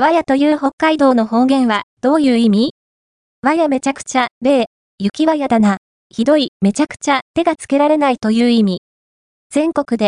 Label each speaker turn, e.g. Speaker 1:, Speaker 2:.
Speaker 1: わやという北海道の方言はどういう意味？わやめちゃくちゃ、例、雪わやだな。ひどい、めちゃくちゃ、手がつけられないという意味。全国で